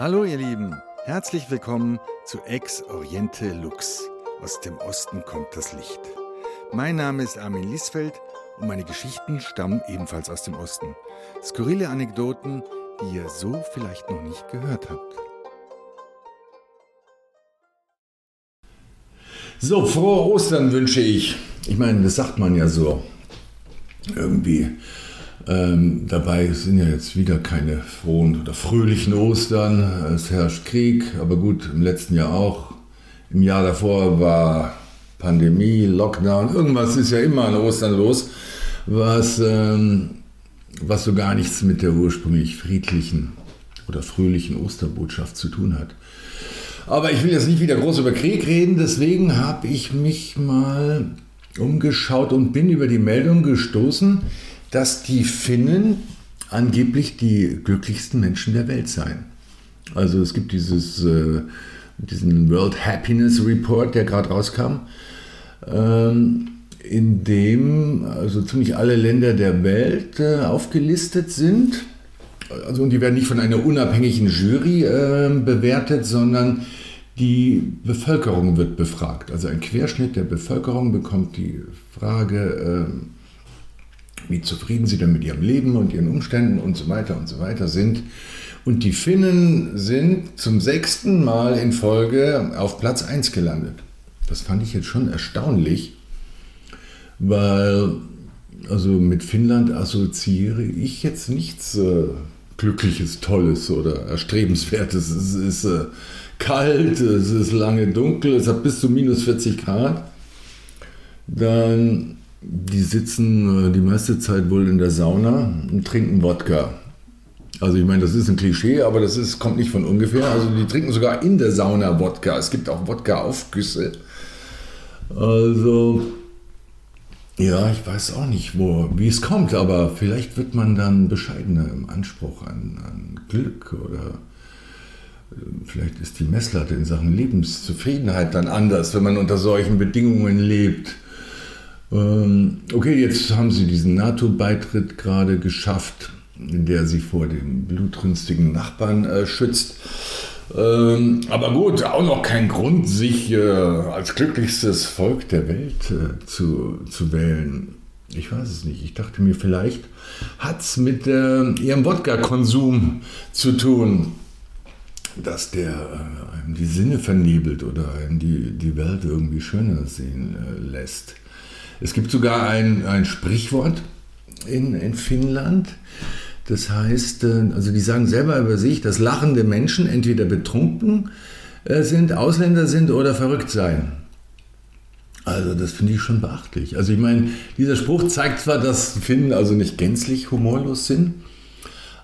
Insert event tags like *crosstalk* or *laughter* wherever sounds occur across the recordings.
Hallo ihr Lieben, herzlich willkommen zu Ex Oriente Lux. Aus dem Osten kommt das Licht. Mein Name ist Armin Liesfeld und meine Geschichten stammen ebenfalls aus dem Osten. Skurrile Anekdoten, die ihr so vielleicht noch nicht gehört habt. So, frohe Ostern wünsche ich. Ich meine, das sagt man ja so. Irgendwie. Ähm, dabei sind ja jetzt wieder keine frohen oder fröhlichen Ostern. Es herrscht Krieg, aber gut, im letzten Jahr auch. Im Jahr davor war Pandemie, Lockdown, irgendwas ist ja immer an Ostern los, was, ähm, was so gar nichts mit der ursprünglich friedlichen oder fröhlichen Osterbotschaft zu tun hat. Aber ich will jetzt nicht wieder groß über Krieg reden, deswegen habe ich mich mal umgeschaut und bin über die Meldung gestoßen, dass die Finnen angeblich die glücklichsten Menschen der Welt seien. Also es gibt dieses, äh, diesen World Happiness Report, der gerade rauskam, ähm, in dem also ziemlich alle Länder der Welt äh, aufgelistet sind. Also und die werden nicht von einer unabhängigen Jury äh, bewertet, sondern die Bevölkerung wird befragt. Also ein Querschnitt der Bevölkerung bekommt die Frage, äh, wie zufrieden sie denn mit ihrem Leben und ihren Umständen und so weiter und so weiter sind. Und die Finnen sind zum sechsten Mal in Folge auf Platz 1 gelandet. Das fand ich jetzt schon erstaunlich, weil also mit Finnland assoziiere ich jetzt nichts äh, Glückliches, Tolles oder Erstrebenswertes. Es ist äh, kalt, es ist lange dunkel, es hat bis zu minus 40 Grad. Dann die sitzen äh, die meiste Zeit wohl in der Sauna und trinken Wodka. Also ich meine, das ist ein Klischee, aber das ist, kommt nicht von ungefähr. Also die trinken sogar in der Sauna Wodka. Es gibt auch Wodka-Aufgüsse. Also ja, ich weiß auch nicht, wo, wie es kommt, aber vielleicht wird man dann bescheidener im Anspruch an, an Glück oder äh, vielleicht ist die Messlatte in Sachen Lebenszufriedenheit dann anders, wenn man unter solchen Bedingungen lebt. Ähm, okay, jetzt haben sie diesen NATO-Beitritt gerade geschafft, der sie vor dem blutrünstigen Nachbarn äh, schützt. Ähm, aber gut, auch noch kein Grund, sich äh, als glücklichstes Volk der Welt äh, zu, zu wählen. Ich weiß es nicht. Ich dachte mir, vielleicht hat es mit ihrem Wodka-Konsum zu tun, dass der einem die Sinne vernebelt oder einem die, die Welt irgendwie schöner sehen lässt. Es gibt sogar ein, ein Sprichwort in, in Finnland. Das heißt, äh, also die sagen selber über sich, dass lachende Menschen entweder betrunken äh, sind, Ausländer sind oder verrückt seien. Also das finde ich schon beachtlich. Also ich meine, dieser Spruch zeigt zwar, dass Finnen also nicht gänzlich humorlos sind,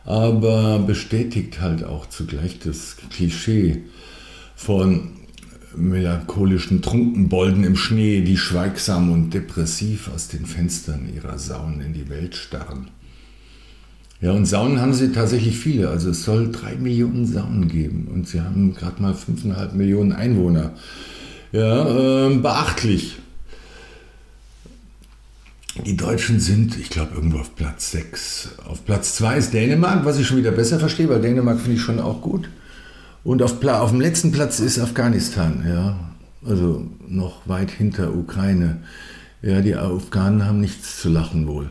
aber bestätigt halt auch zugleich das Klischee von melancholischen Trunkenbolden im Schnee, die schweigsam und depressiv aus den Fenstern ihrer Saunen in die Welt starren. Ja, und Saunen haben sie tatsächlich viele. Also es soll drei Millionen Saunen geben und sie haben gerade mal fünfeinhalb Millionen Einwohner. Ja, äh, beachtlich. Die Deutschen sind, ich glaube, irgendwo auf Platz 6. Auf Platz 2 ist Dänemark, was ich schon wieder besser verstehe, weil Dänemark finde ich schon auch gut. Und auf, auf dem letzten Platz ist Afghanistan, ja. Also noch weit hinter Ukraine. Ja, die Afghanen haben nichts zu lachen wohl.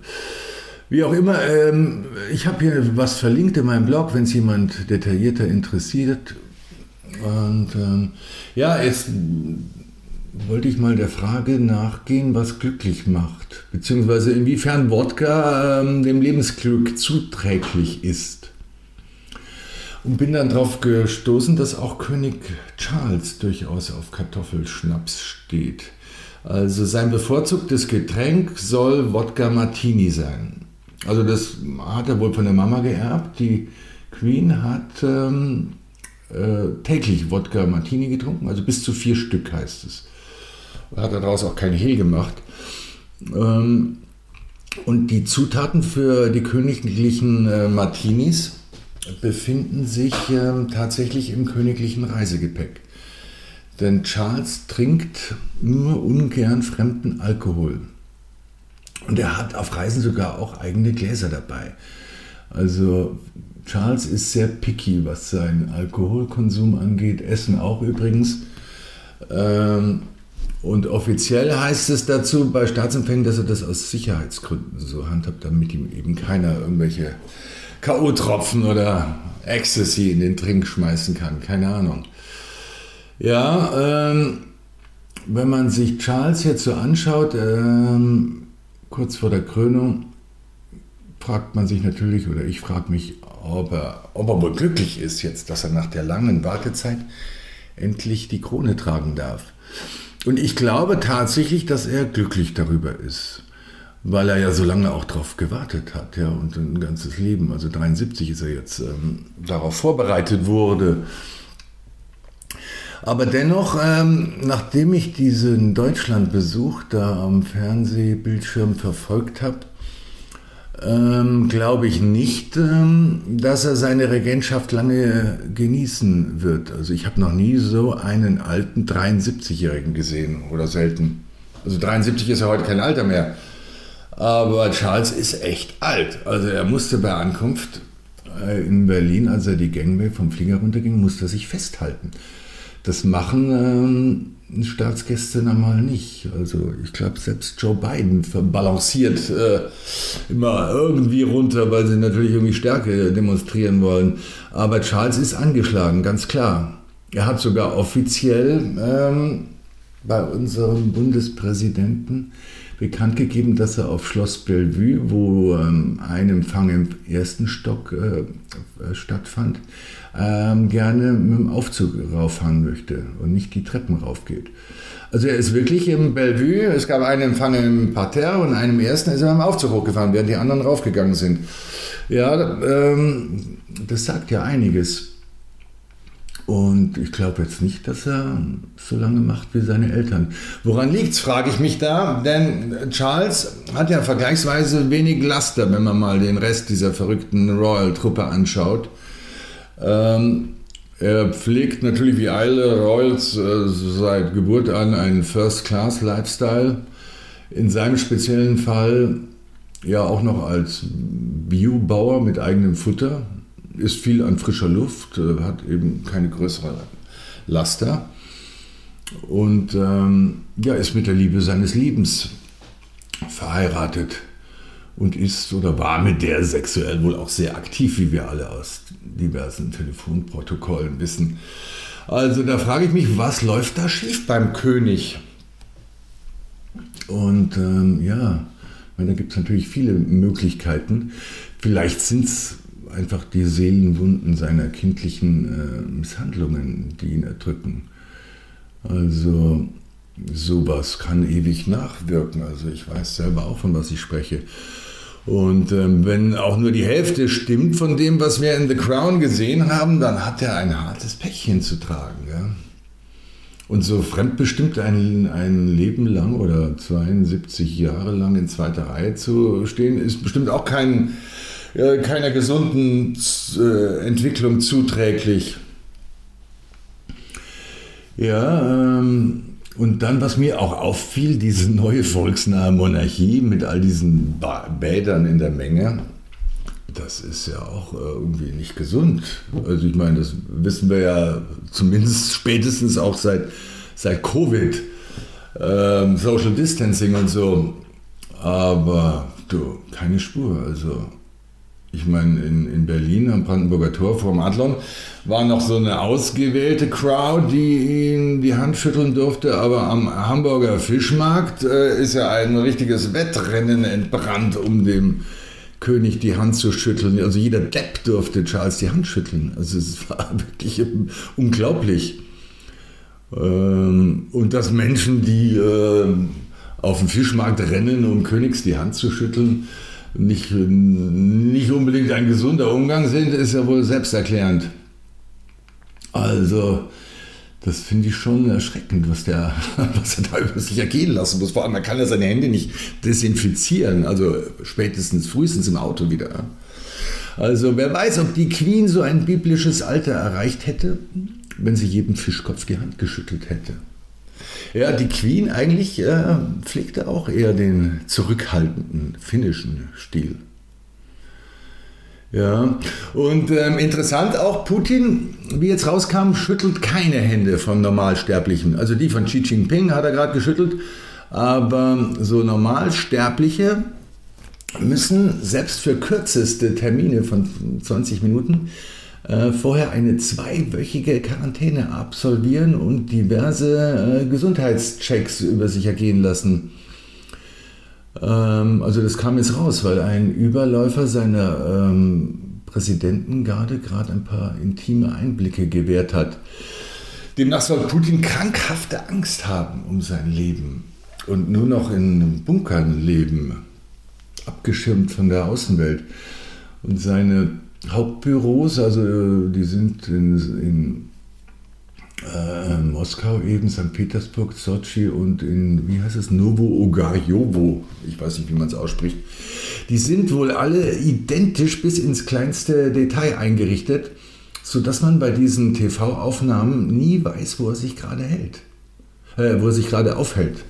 Wie auch immer, ähm, ich habe hier was verlinkt in meinem Blog, wenn es jemand detaillierter interessiert. Und ähm, ja, jetzt wollte ich mal der Frage nachgehen, was glücklich macht, beziehungsweise inwiefern Wodka ähm, dem Lebensglück zuträglich ist. Und bin dann darauf gestoßen, dass auch König Charles durchaus auf Kartoffelschnaps steht. Also sein bevorzugtes Getränk soll Wodka Martini sein. Also das hat er wohl von der Mama geerbt. Die Queen hat ähm, äh, täglich Wodka Martini getrunken, also bis zu vier Stück heißt es. Hat daraus auch kein Hehl gemacht. Ähm, und die Zutaten für die königlichen äh, Martinis befinden sich äh, tatsächlich im königlichen Reisegepäck. Denn Charles trinkt nur ungern fremden Alkohol. Und er hat auf Reisen sogar auch eigene Gläser dabei. Also Charles ist sehr picky, was seinen Alkoholkonsum angeht, Essen auch übrigens. Ähm, und offiziell heißt es dazu bei Staatsempfängen, dass er das aus Sicherheitsgründen so handhabt, damit ihm eben keiner irgendwelche K.O.-Tropfen oder Ecstasy in den Trink schmeißen kann. Keine Ahnung. Ja, ähm, wenn man sich Charles jetzt so anschaut, ähm, kurz vor der Krönung, fragt man sich natürlich, oder ich frage mich, ob er, ob er wohl glücklich ist jetzt, dass er nach der langen Wartezeit endlich die Krone tragen darf. Und ich glaube tatsächlich, dass er glücklich darüber ist, weil er ja so lange auch darauf gewartet hat, ja, und ein ganzes Leben, also 73 ist er jetzt, ähm, darauf vorbereitet wurde. Aber dennoch, ähm, nachdem ich diesen Deutschlandbesuch da am Fernsehbildschirm verfolgt habe, ähm, glaube ich nicht, ähm, dass er seine Regentschaft lange genießen wird. Also ich habe noch nie so einen alten 73-Jährigen gesehen oder selten. Also 73 ist ja heute kein Alter mehr. Aber Charles ist echt alt. Also er musste bei Ankunft äh, in Berlin, als er die Gangway vom Flieger runterging, musste er sich festhalten. Das machen ähm, Staatsgäste normal nicht. Also ich glaube, selbst Joe Biden balanciert äh, immer irgendwie runter, weil sie natürlich irgendwie Stärke demonstrieren wollen. Aber Charles ist angeschlagen, ganz klar. Er hat sogar offiziell ähm, bei unserem Bundespräsidenten bekannt gegeben, dass er auf Schloss Bellevue, wo ähm, ein Empfang im ersten Stock äh, äh stattfand, ähm, gerne mit dem Aufzug rauffahren möchte und nicht die Treppen raufgeht. Also er ist wirklich im Bellevue, es gab einen Empfang im Parterre und einem ersten ist er mit dem Aufzug hochgefahren, während die anderen raufgegangen sind. Ja, ähm, das sagt ja einiges. Und ich glaube jetzt nicht, dass er so lange macht wie seine Eltern. Woran liegt's, frage ich mich da. Denn Charles hat ja vergleichsweise wenig Laster, wenn man mal den Rest dieser verrückten Royal-Truppe anschaut. Ähm, er pflegt natürlich wie alle Royals äh, seit Geburt an einen First-Class-Lifestyle. In seinem speziellen Fall ja auch noch als Biobauer mit eigenem Futter. Ist viel an frischer Luft, äh, hat eben keine größere Laster. Und ähm, ja, ist mit der Liebe seines Lebens verheiratet und ist oder war mit der sexuell wohl auch sehr aktiv, wie wir alle aus diversen Telefonprotokollen wissen. Also da frage ich mich, was läuft da schief beim König? Und ähm, ja, da gibt es natürlich viele Möglichkeiten. Vielleicht sind es einfach die Seelenwunden seiner kindlichen äh, Misshandlungen, die ihn erdrücken. Also sowas kann ewig nachwirken. Also ich weiß selber auch, von was ich spreche. Und ähm, wenn auch nur die Hälfte stimmt von dem, was wir in The Crown gesehen haben, dann hat er ein hartes Päckchen zu tragen. Ja? Und so fremdbestimmt ein, ein Leben lang oder 72 Jahre lang in zweiter Reihe zu stehen, ist bestimmt auch kein, keiner gesunden äh, Entwicklung zuträglich. Ja, ähm, und dann, was mir auch auffiel, diese neue volksnahe Monarchie mit all diesen Bädern in der Menge, das ist ja auch äh, irgendwie nicht gesund. Also ich meine, das wissen wir ja zumindest spätestens auch seit, seit Covid, ähm, Social Distancing und so. Aber du, keine Spur. Also ich meine, in, in Berlin am Brandenburger Tor vor dem Adlon war noch so eine ausgewählte Crowd, die ihm die Hand schütteln durfte, aber am Hamburger Fischmarkt äh, ist ja ein richtiges Wettrennen entbrannt, um dem König die Hand zu schütteln. Also jeder Depp durfte Charles die Hand schütteln. Also es war *laughs* wirklich unglaublich. Ähm, und dass Menschen, die äh, auf dem Fischmarkt rennen, um Königs die Hand zu schütteln, nicht, nicht unbedingt ein gesunder Umgang sind, ist ja wohl selbsterklärend. Also, das finde ich schon erschreckend, was, der, *laughs* was er da über sich ergehen lassen muss. Vor allem, man kann ja seine Hände nicht desinfizieren, also spätestens, frühestens im Auto wieder. Also, wer weiß, ob die Queen so ein biblisches Alter erreicht hätte, wenn sie jedem Fischkopf die Hand geschüttelt hätte. Ja, die Queen eigentlich äh, pflegte auch eher den zurückhaltenden finnischen Stil. Ja, und ähm, interessant auch, Putin, wie jetzt rauskam, schüttelt keine Hände von Normalsterblichen. Also die von Xi Jinping hat er gerade geschüttelt, aber so Normalsterbliche müssen selbst für kürzeste Termine von 20 Minuten äh, vorher eine zweiwöchige Quarantäne absolvieren und diverse äh, Gesundheitschecks über sich ergehen lassen. Ähm, also das kam jetzt raus, weil ein Überläufer seiner ähm, Präsidentengarde gerade ein paar intime Einblicke gewährt hat. Demnach soll Putin krankhafte Angst haben um sein Leben und nur noch in Bunkern leben, abgeschirmt von der Außenwelt. Und seine Hauptbüros, also die sind in, in äh, Moskau eben, St. Petersburg, Sochi und in, wie heißt es, Novo-Ogarjovo, ich weiß nicht, wie man es ausspricht. Die sind wohl alle identisch bis ins kleinste Detail eingerichtet, sodass man bei diesen TV-Aufnahmen nie weiß, wo er sich gerade hält, äh, wo er sich gerade aufhält.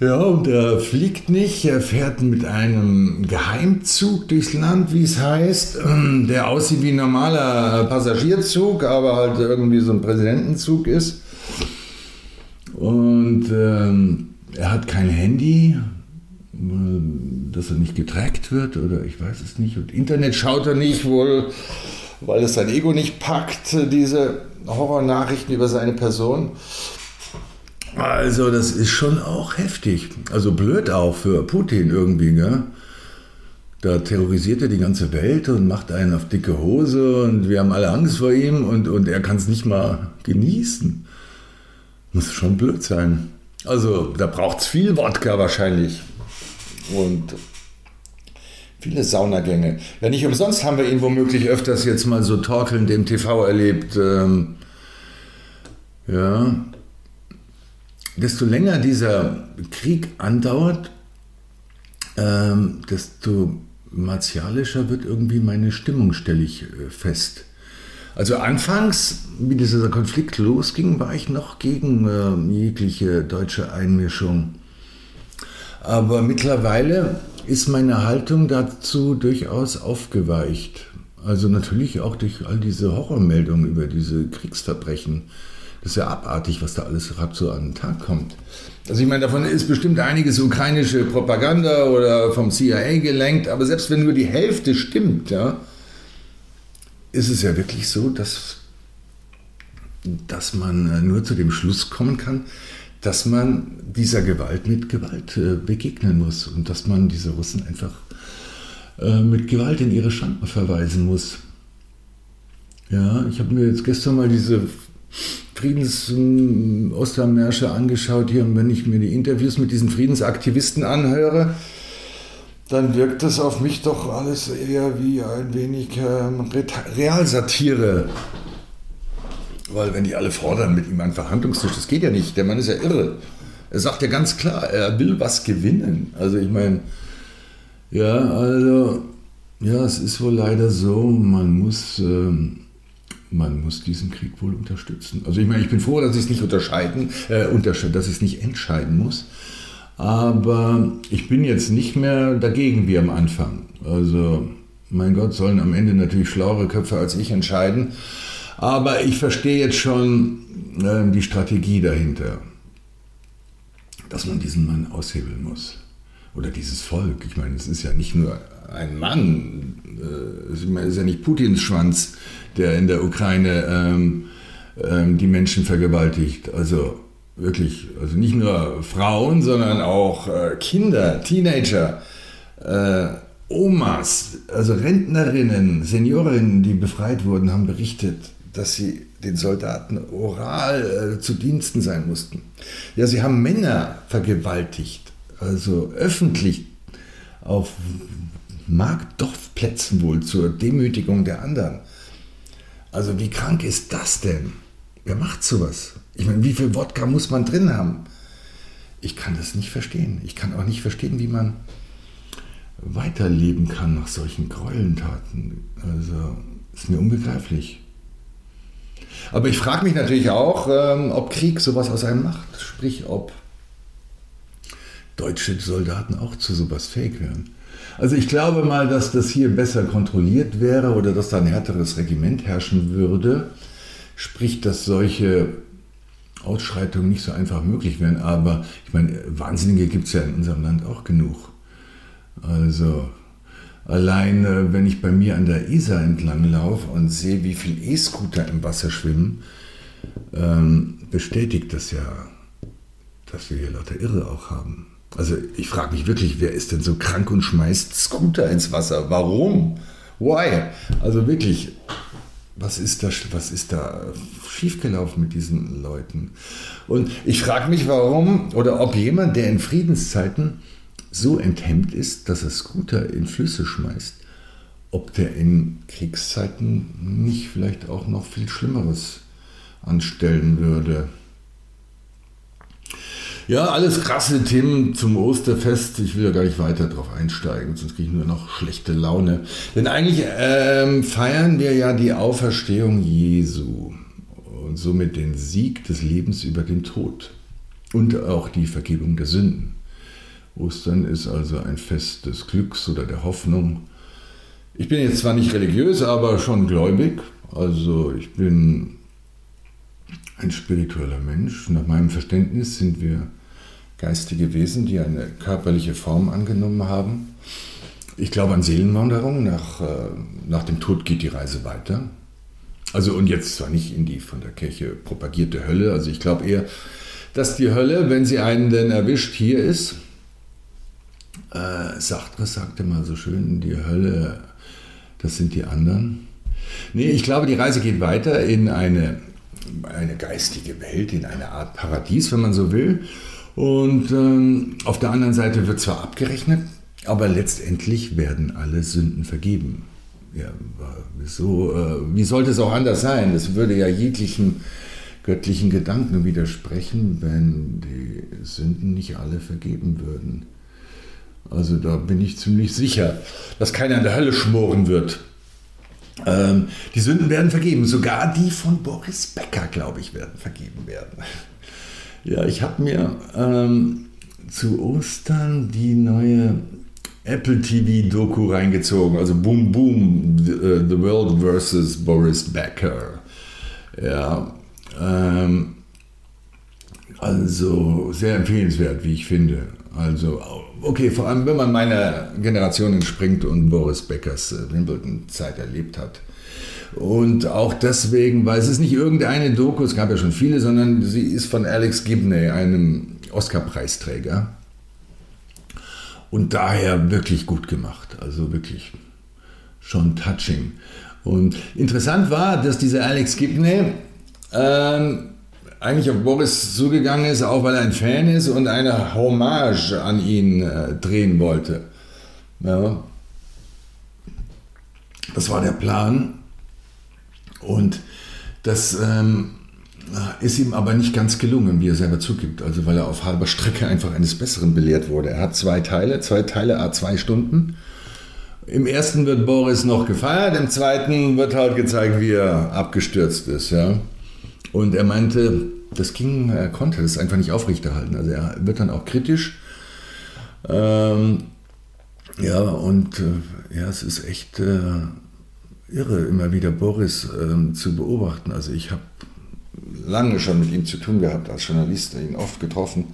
Ja, und er fliegt nicht, er fährt mit einem Geheimzug durchs Land, wie es heißt, ähm, der aussieht wie ein normaler Passagierzug, aber halt irgendwie so ein Präsidentenzug ist. Und ähm, er hat kein Handy, dass er nicht getrackt wird oder ich weiß es nicht. Und Internet schaut er nicht wohl, weil es sein Ego nicht packt, diese Horrornachrichten über seine Person. Also das ist schon auch heftig. Also blöd auch für Putin irgendwie, gell? Da terrorisiert er die ganze Welt und macht einen auf dicke Hose und wir haben alle Angst vor ihm und, und er kann es nicht mal genießen. Muss schon blöd sein. Also da braucht es viel Wodka wahrscheinlich. Und viele Saunagänge. Ja, nicht umsonst haben wir ihn womöglich öfters jetzt mal so torkelnd im TV erlebt. Ähm, ja, desto länger dieser Krieg andauert, ähm, desto martialischer wird irgendwie meine Stimmung, stelle ich äh, fest. Also anfangs, wie dieser Konflikt losging, war ich noch gegen äh, jegliche deutsche Einmischung. Aber mittlerweile ist meine Haltung dazu durchaus aufgeweicht. Also natürlich auch durch all diese Horrormeldungen über diese Kriegsverbrechen. Das ist ja abartig, was da alles gerade so an den Tag kommt. Also ich meine, davon ist bestimmt einiges ukrainische Propaganda oder vom CIA gelenkt, aber selbst wenn nur die Hälfte stimmt, ja, ist es ja wirklich so, dass, dass man äh, nur zu dem Schluss kommen kann, dass man dieser Gewalt mit Gewalt äh, begegnen muss und dass man diese Russen einfach äh, mit Gewalt in ihre Schranken verweisen muss. Ja, ich habe mir jetzt gestern mal diese Friedens-Ostermärsche angeschaut hier und wenn ich mir die Interviews mit diesen Friedensaktivisten anhöre, dann wirkt das auf mich doch alles eher wie ein wenig ähm, Realsatire. Weil wenn die alle fordern mit ihm einen Verhandlungstisch, das geht ja nicht. Der Mann ist ja irre. Er sagt ja ganz klar, er will was gewinnen. Also ich meine, ja, also, ja, es ist wohl leider so, man muss... Ähm, man muss diesen Krieg wohl unterstützen. Also ich meine, ich bin froh, dass ich es nicht unterscheiden, äh, dass ich es nicht entscheiden muss. Aber ich bin jetzt nicht mehr dagegen wie am Anfang. Also, mein Gott, sollen am Ende natürlich schlauere Köpfe als ich entscheiden. Aber ich verstehe jetzt schon äh, die Strategie dahinter, dass man diesen Mann aushebeln muss. Oder dieses Volk. Ich meine, es ist ja nicht nur ein Mann, äh, es ist ja nicht Putins Schwanz, der in der Ukraine ähm, ähm, die Menschen vergewaltigt. Also wirklich, also nicht nur Frauen, sondern auch äh, Kinder, Teenager, äh, Omas, also Rentnerinnen, Seniorinnen, die befreit wurden, haben berichtet, dass sie den Soldaten oral äh, zu Diensten sein mussten. Ja, sie haben Männer vergewaltigt, also öffentlich auf Marktdorfplätzen wohl zur Demütigung der anderen. Also wie krank ist das denn? Wer macht sowas? Ich meine, wie viel Wodka muss man drin haben? Ich kann das nicht verstehen. Ich kann auch nicht verstehen, wie man weiterleben kann nach solchen Gräueltaten. Also ist mir unbegreiflich. Aber ich frage mich natürlich auch, ähm, ob Krieg sowas aus einem macht. Sprich, ob deutsche Soldaten auch zu sowas fähig wären. Also ich glaube mal, dass das hier besser kontrolliert wäre oder dass da ein härteres Regiment herrschen würde. Sprich, dass solche Ausschreitungen nicht so einfach möglich wären. Aber ich meine, Wahnsinnige gibt es ja in unserem Land auch genug. Also allein, äh, wenn ich bei mir an der Isar entlang laufe und sehe, wie viele E-Scooter im Wasser schwimmen, ähm, bestätigt das ja, dass wir hier lauter Irre auch haben. Also ich frage mich wirklich, wer ist denn so krank und schmeißt Scooter ins Wasser? Warum? Why? Also wirklich, was ist da, was ist da schiefgelaufen mit diesen Leuten? Und ich frage mich, warum oder ob jemand, der in Friedenszeiten so enthemmt ist, dass er Scooter in Flüsse schmeißt, ob der in Kriegszeiten nicht vielleicht auch noch viel Schlimmeres anstellen würde. Ja, alles krasse Themen zum Osterfest. Ich will ja gar nicht weiter darauf einsteigen, sonst kriege ich nur noch schlechte Laune. Denn eigentlich ähm, feiern wir ja die Auferstehung Jesu und somit den Sieg des Lebens über den Tod und auch die Vergebung der Sünden. Ostern ist also ein Fest des Glücks oder der Hoffnung. Ich bin jetzt zwar nicht religiös, aber schon gläubig. Also ich bin ein spiritueller Mensch. Nach meinem Verständnis sind wir geistige Wesen, die eine körperliche Form angenommen haben. Ich glaube an Seelenwanderung. Nach, äh, nach dem Tod geht die Reise weiter. Also und jetzt zwar nicht in die von der Kirche propagierte Hölle. Also ich glaube eher, dass die Hölle, wenn sie einen denn erwischt, hier ist. Äh, Sartre sagte mal so schön, die Hölle, das sind die anderen. Nee, ich glaube, die Reise geht weiter in eine eine geistige Welt, in eine Art Paradies, wenn man so will. Und ähm, auf der anderen Seite wird zwar abgerechnet, aber letztendlich werden alle Sünden vergeben. Ja, wieso, äh, wie sollte es auch anders sein? Das würde ja jeglichen göttlichen Gedanken widersprechen, wenn die Sünden nicht alle vergeben würden. Also da bin ich ziemlich sicher, dass keiner in der Hölle schmoren wird. Ähm, die Sünden werden vergeben. Sogar die von Boris Becker, glaube ich, werden vergeben werden. Ja, ich habe mir ähm, zu Ostern die neue Apple TV Doku reingezogen. Also Boom Boom, The, uh, the World versus Boris Becker. Ja, ähm, also sehr empfehlenswert, wie ich finde. Also okay, vor allem wenn man meiner Generation entspringt und Boris Beckers äh, Wimbledon-Zeit erlebt hat. Und auch deswegen, weil es ist nicht irgendeine Doku, es gab ja schon viele, sondern sie ist von Alex Gibney, einem Oscar-Preisträger. Und daher wirklich gut gemacht, also wirklich schon touching. Und interessant war, dass dieser Alex Gibney ähm, eigentlich auf Boris zugegangen ist, auch weil er ein Fan ist und eine Hommage an ihn äh, drehen wollte. Ja. Das war der Plan. Und das ähm, ist ihm aber nicht ganz gelungen, wie er selber zugibt. Also weil er auf halber Strecke einfach eines Besseren belehrt wurde. Er hat zwei Teile, zwei Teile, a zwei Stunden. Im ersten wird Boris noch gefeiert, im zweiten wird halt gezeigt, wie er abgestürzt ist. Ja. Und er meinte, das ging, er konnte das einfach nicht aufrechterhalten. Also er wird dann auch kritisch. Ähm, ja, und äh, ja, es ist echt äh, irre, immer wieder Boris äh, zu beobachten. Also ich habe lange schon mit ihm zu tun gehabt als Journalist, ihn oft getroffen.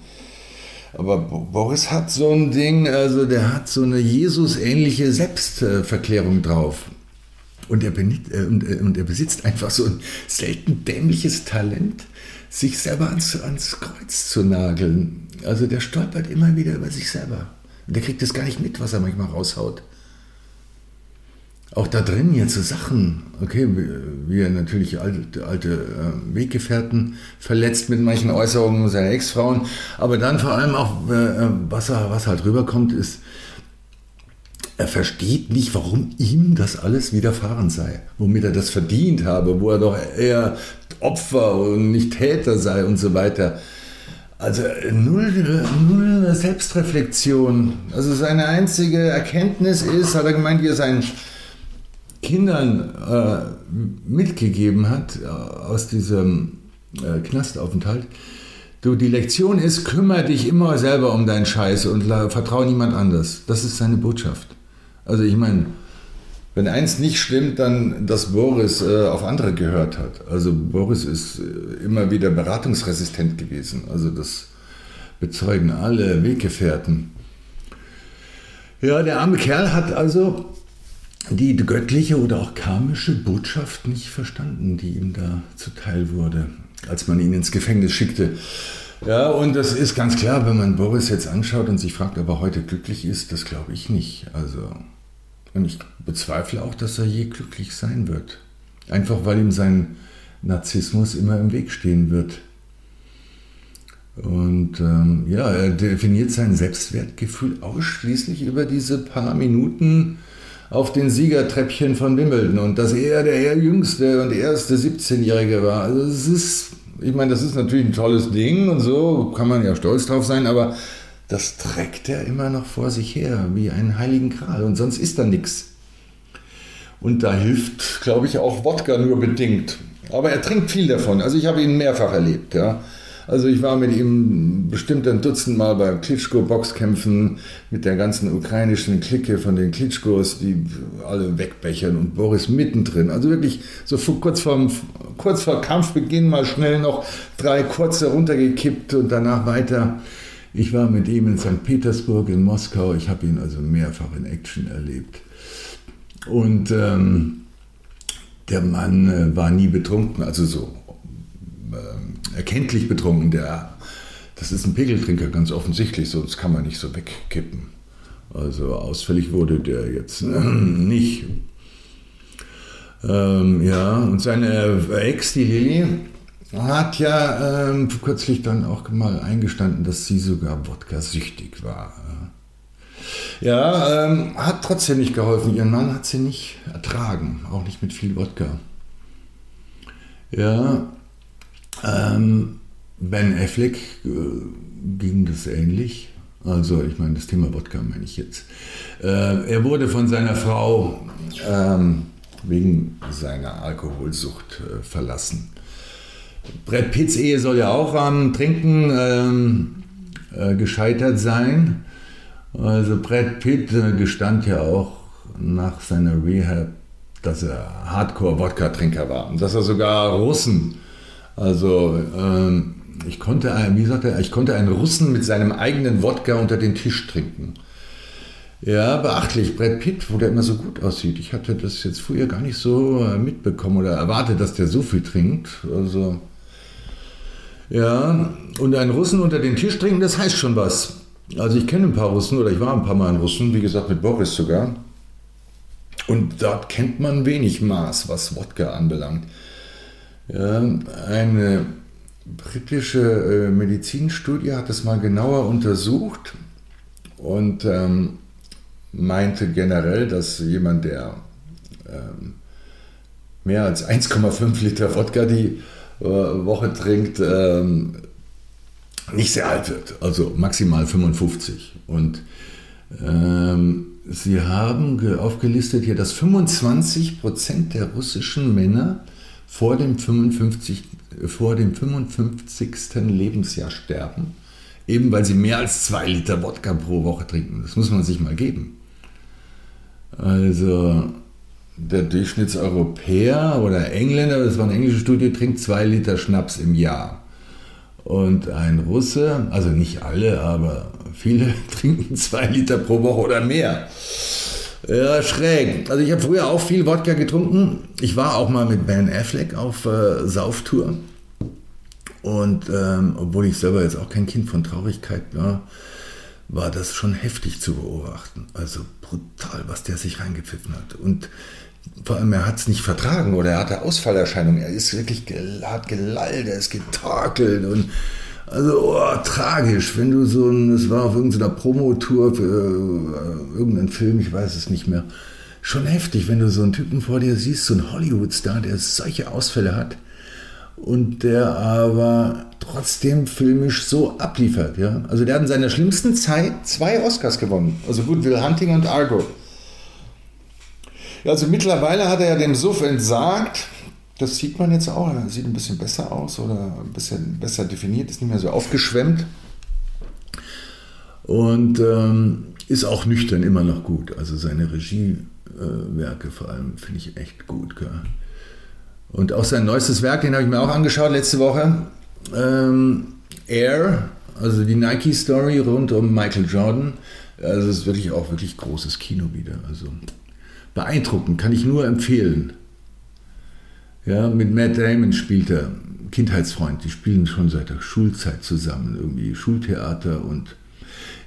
Aber Boris hat so ein Ding, also der hat so eine Jesus-ähnliche Selbstverklärung drauf. Und er, äh, äh, und er besitzt einfach so ein selten dämliches Talent, sich selber ans, ans Kreuz zu nageln. Also der stolpert immer wieder über sich selber. Und der kriegt das gar nicht mit, was er manchmal raushaut. Auch da drin jetzt so Sachen, okay, wie er natürlich alte, alte äh, Weggefährten verletzt mit manchen Äußerungen seiner Ex-Frauen, aber dann vor allem auch, äh, was, er, was halt rüberkommt, ist, er versteht nicht, warum ihm das alles widerfahren sei, womit er das verdient habe, wo er doch eher Opfer und nicht Täter sei und so weiter. Also null, null Selbstreflexion. Also seine einzige Erkenntnis ist, hat er gemeint, wie er seinen Kindern äh, mitgegeben hat äh, aus diesem äh, Knastaufenthalt. Du, die Lektion ist, kümmere dich immer selber um deinen Scheiß und vertraue niemand anders. Das ist seine Botschaft. Also ich meine, wenn eins nicht stimmt, dann, dass Boris äh, auf andere gehört hat. Also Boris ist äh, immer wieder beratungsresistent gewesen. Also das bezeugen alle Weggefährten. Ja, der arme Kerl hat also die göttliche oder auch karmische Botschaft nicht verstanden, die ihm da zuteil wurde, als man ihn ins Gefängnis schickte. Ja, und das ist ganz klar, wenn man Boris jetzt anschaut und sich fragt, ob er heute glücklich ist, das glaube ich nicht. Also, und ich bezweifle auch, dass er je glücklich sein wird. Einfach weil ihm sein Narzissmus immer im Weg stehen wird. Und ähm, ja, er definiert sein Selbstwertgefühl ausschließlich über diese paar Minuten auf den Siegertreppchen von Wimbledon und dass er der jüngste und erste 17-Jährige war. Also es ist, ich meine, das ist natürlich ein tolles Ding und so, kann man ja stolz drauf sein, aber das trägt er immer noch vor sich her, wie einen heiligen Kral und sonst ist da nichts. Und da hilft, glaube ich, auch Wodka nur bedingt. Aber er trinkt viel davon. Also ich habe ihn mehrfach erlebt, ja. Also ich war mit ihm bestimmt ein Dutzend Mal bei Klitschko-Boxkämpfen mit der ganzen ukrainischen Clique von den Klitschkos, die alle wegbechern und Boris mittendrin. Also wirklich so kurz, vorm, kurz vor Kampfbeginn mal schnell noch drei kurze runtergekippt und danach weiter. Ich war mit ihm in St. Petersburg, in Moskau. Ich habe ihn also mehrfach in Action erlebt. Und ähm, der Mann äh, war nie betrunken, also so erkenntlich betrunken. Der, das ist ein Pegeltrinker, ganz offensichtlich, sonst kann man nicht so wegkippen. Also ausfällig wurde der jetzt äh, *clears throat* nicht. Ähm, ja, und seine Ex, die Lilly, hat ja ähm, kürzlich dann auch mal eingestanden, dass sie sogar Wodka-süchtig war. Ja, ähm, hat trotzdem nicht geholfen. Ihren Mann hat sie nicht ertragen, auch nicht mit viel Wodka. Ja, ähm, ben Affleck äh, ging das ähnlich. Also, ich meine, das Thema Wodka meine ich jetzt. Äh, er wurde von seiner Frau ähm, wegen seiner Alkoholsucht äh, verlassen. Brett Pitts Ehe soll ja auch am Trinken ähm, äh, gescheitert sein. Also Brad Pitt äh, gestand ja auch nach seiner Rehab, dass er Hardcore-Wodka-Trinker war und dass er sogar Russen also ähm, ich konnte, wie sagt er, ich konnte einen Russen mit seinem eigenen Wodka unter den Tisch trinken. Ja, beachtlich. Brad Pitt, wo der immer so gut aussieht. Ich hatte das jetzt früher gar nicht so äh, mitbekommen oder erwartet, dass der so viel trinkt. Also, ja, und einen Russen unter den Tisch trinken, das heißt schon was. Also ich kenne ein paar Russen oder ich war ein paar Mal in Russen, wie gesagt mit Boris sogar. Und dort kennt man wenig Maß, was Wodka anbelangt. Ja, eine britische äh, Medizinstudie hat das mal genauer untersucht und ähm, meinte generell, dass jemand, der ähm, mehr als 1,5 Liter Wodka die äh, Woche trinkt, ähm, nicht sehr alt wird, also maximal 55. Und ähm, sie haben aufgelistet hier, dass 25 Prozent der russischen Männer vor dem 55, vor dem 55. Lebensjahr sterben, eben weil sie mehr als zwei Liter Wodka pro Woche trinken. Das muss man sich mal geben. Also der Durchschnittseuropäer oder Engländer, das war eine englische Studie, trinkt zwei Liter Schnaps im Jahr. Und ein Russe, also nicht alle, aber viele *laughs* trinken zwei Liter pro Woche oder mehr. Ja, schräg. Also ich habe früher auch viel Wodka getrunken. Ich war auch mal mit Ben Affleck auf äh, Sauftour. Und ähm, obwohl ich selber jetzt auch kein Kind von Traurigkeit war, war das schon heftig zu beobachten. Also brutal, was der sich reingepfiffen hat. Und vor allem, er hat es nicht vertragen oder er hatte Ausfallerscheinungen. Er ist wirklich hat gelallt, er ist getakelt und also oh, tragisch, wenn du so ein, es war auf irgendeiner Promotour für äh, irgendeinen Film, ich weiß es nicht mehr. Schon heftig, wenn du so einen Typen vor dir siehst, so einen Hollywood-Star, der solche Ausfälle hat und der aber trotzdem filmisch so abliefert. Ja? Also der hat in seiner schlimmsten Zeit zwei Oscars gewonnen. Also gut, Will Hunting und Argo. Ja, also mittlerweile hat er ja dem Suff entsagt das sieht man jetzt auch. Sieht ein bisschen besser aus oder ein bisschen besser definiert, ist nicht mehr so aufgeschwemmt. Und ähm, ist auch nüchtern immer noch gut. Also seine Regiewerke äh, vor allem finde ich echt gut. Gell? Und auch sein neuestes Werk, den habe ich mir auch angeschaut letzte Woche. Ähm, Air, also die Nike-Story rund um Michael Jordan. Also es ist wirklich auch wirklich großes Kino wieder. Also beeindruckend, kann ich nur empfehlen. Ja, mit Matt Damon spielt er, Kindheitsfreund, die spielen schon seit der Schulzeit zusammen, irgendwie Schultheater und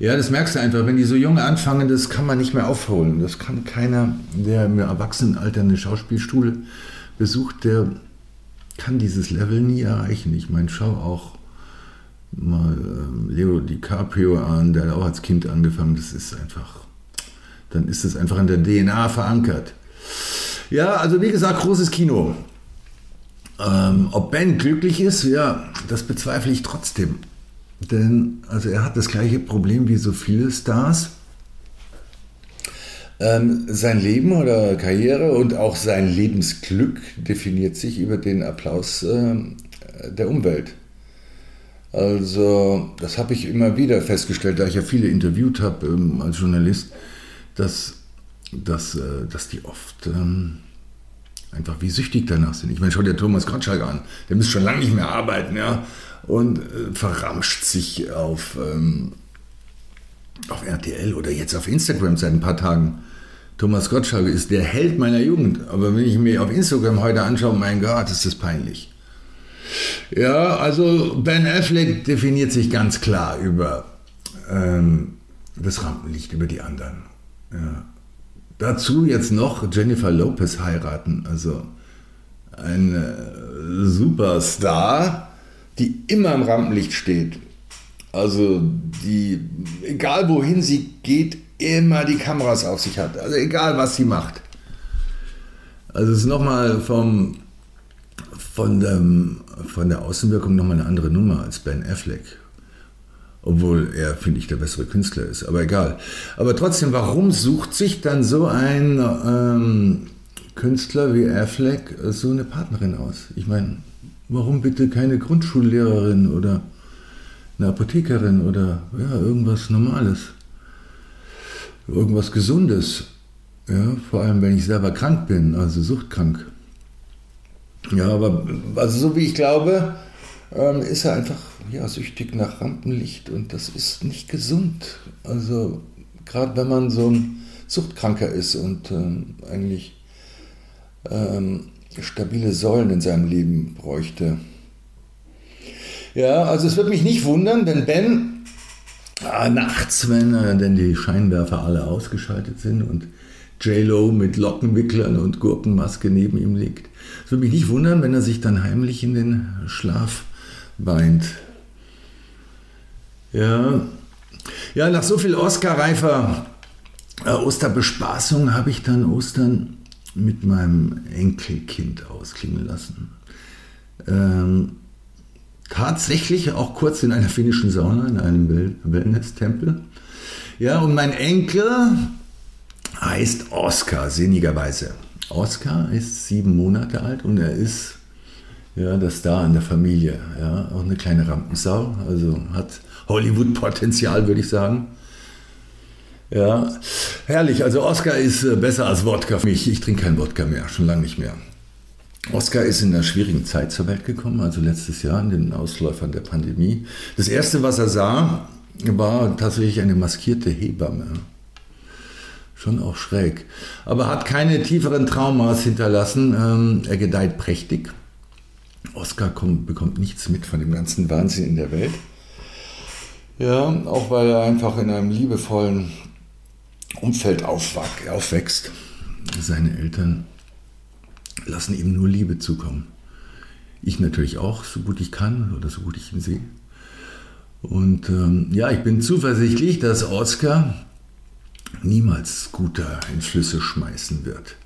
ja, das merkst du einfach, wenn die so jung anfangen, das kann man nicht mehr aufholen. Das kann keiner, der im Erwachsenenalter eine Schauspielschule besucht, der kann dieses Level nie erreichen. Ich meine, schau auch mal ähm, Leo DiCaprio an, der auch als Kind angefangen. Das ist einfach, dann ist es einfach in der DNA verankert. Ja, also wie gesagt, großes Kino. Ähm, ob Ben glücklich ist, ja, das bezweifle ich trotzdem. Denn also er hat das gleiche Problem wie so viele Stars. Ähm, sein Leben oder Karriere und auch sein Lebensglück definiert sich über den Applaus äh, der Umwelt. Also das habe ich immer wieder festgestellt, da ich ja viele interviewt habe ähm, als Journalist, dass, dass, äh, dass die oft ähm, einfach wie süchtig danach sind. Ich meine, schau dir Thomas Gottschalk an, der müsste schon lange nicht mehr arbeiten, ja, und äh, verramscht sich auf, ähm, auf RTL oder jetzt auf Instagram seit ein paar Tagen. Thomas Gottschalk ist der Held meiner Jugend, aber wenn ich mir auf Instagram heute anschaue, mein Gott, ist das peinlich. Ja, also Ben Affleck definiert sich ganz klar über ähm, das Rampenlicht, über die anderen. Ja. Dazu jetzt noch Jennifer Lopez heiraten, also ein äh, Superstar, die immer im Rampenlicht steht. Also die, egal wohin sie geht, immer die Kameras auf sich hat. Also egal was sie macht. Also es ist nochmal vom von, dem, von der Außenwirkung nochmal eine andere Nummer als Ben Affleck. Obwohl er, finde ich, der bessere Künstler ist. Aber egal. Aber trotzdem, warum sucht sich dann so ein ähm, Künstler wie Affleck so eine Partnerin aus? Ich meine, warum bitte keine Grundschullehrerin oder eine Apothekerin oder ja, irgendwas Normales? Irgendwas Gesundes. Ja, vor allem, wenn ich selber krank bin, also suchtkrank. Ja, aber also so wie ich glaube, ähm, ist er einfach ja, süchtig nach Rampenlicht und das ist nicht gesund. Also gerade wenn man so ein Suchtkranker ist und ähm, eigentlich ähm, stabile Säulen in seinem Leben bräuchte. Ja, also es wird mich nicht wundern, wenn Ben ah, nachts, wenn äh, denn die Scheinwerfer alle ausgeschaltet sind und J-Lo mit Lockenwicklern und Gurkenmaske neben ihm liegt. Es würde mich nicht wundern, wenn er sich dann heimlich in den Schlaf weint. Ja, ja nach so viel Oscar-reifer äh, Osterbespaßung habe ich dann Ostern mit meinem Enkelkind ausklingen lassen. Ähm, tatsächlich auch kurz in einer finnischen Sauna, in einem Wellness-Tempel. Ja, und mein Enkel heißt Oscar, sinnigerweise. Oscar ist sieben Monate alt und er ist ja, der Star in der Familie. Ja, auch eine kleine Rampensau, also hat Hollywood-Potenzial, würde ich sagen. Ja, herrlich. Also Oscar ist äh, besser als Wodka für mich. Ich trinke keinen Wodka mehr, schon lange nicht mehr. Oscar ist in einer schwierigen Zeit zur Welt gekommen, also letztes Jahr in den Ausläufern der Pandemie. Das erste, was er sah, war tatsächlich eine maskierte Hebamme schon auch schräg. Aber hat keine tieferen Traumas hinterlassen. Ähm, er gedeiht prächtig. Oscar kommt, bekommt nichts mit von dem ganzen Wahnsinn in der Welt. Ja, auch weil er einfach in einem liebevollen Umfeld aufwächst. Seine Eltern lassen ihm nur Liebe zukommen. Ich natürlich auch, so gut ich kann oder so gut ich ihn sehe. Und ähm, ja, ich bin zuversichtlich, dass Oscar niemals Scooter in Flüsse schmeißen wird.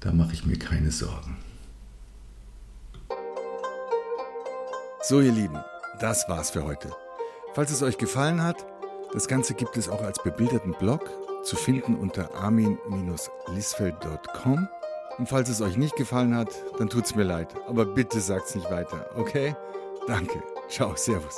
Da mache ich mir keine Sorgen. So, ihr Lieben, das war's für heute. Falls es euch gefallen hat, das Ganze gibt es auch als bebilderten Blog zu finden unter armin-lisfeld.com. Und falls es euch nicht gefallen hat, dann tut's mir leid. Aber bitte sagt's nicht weiter, okay? Danke. Ciao, Servus.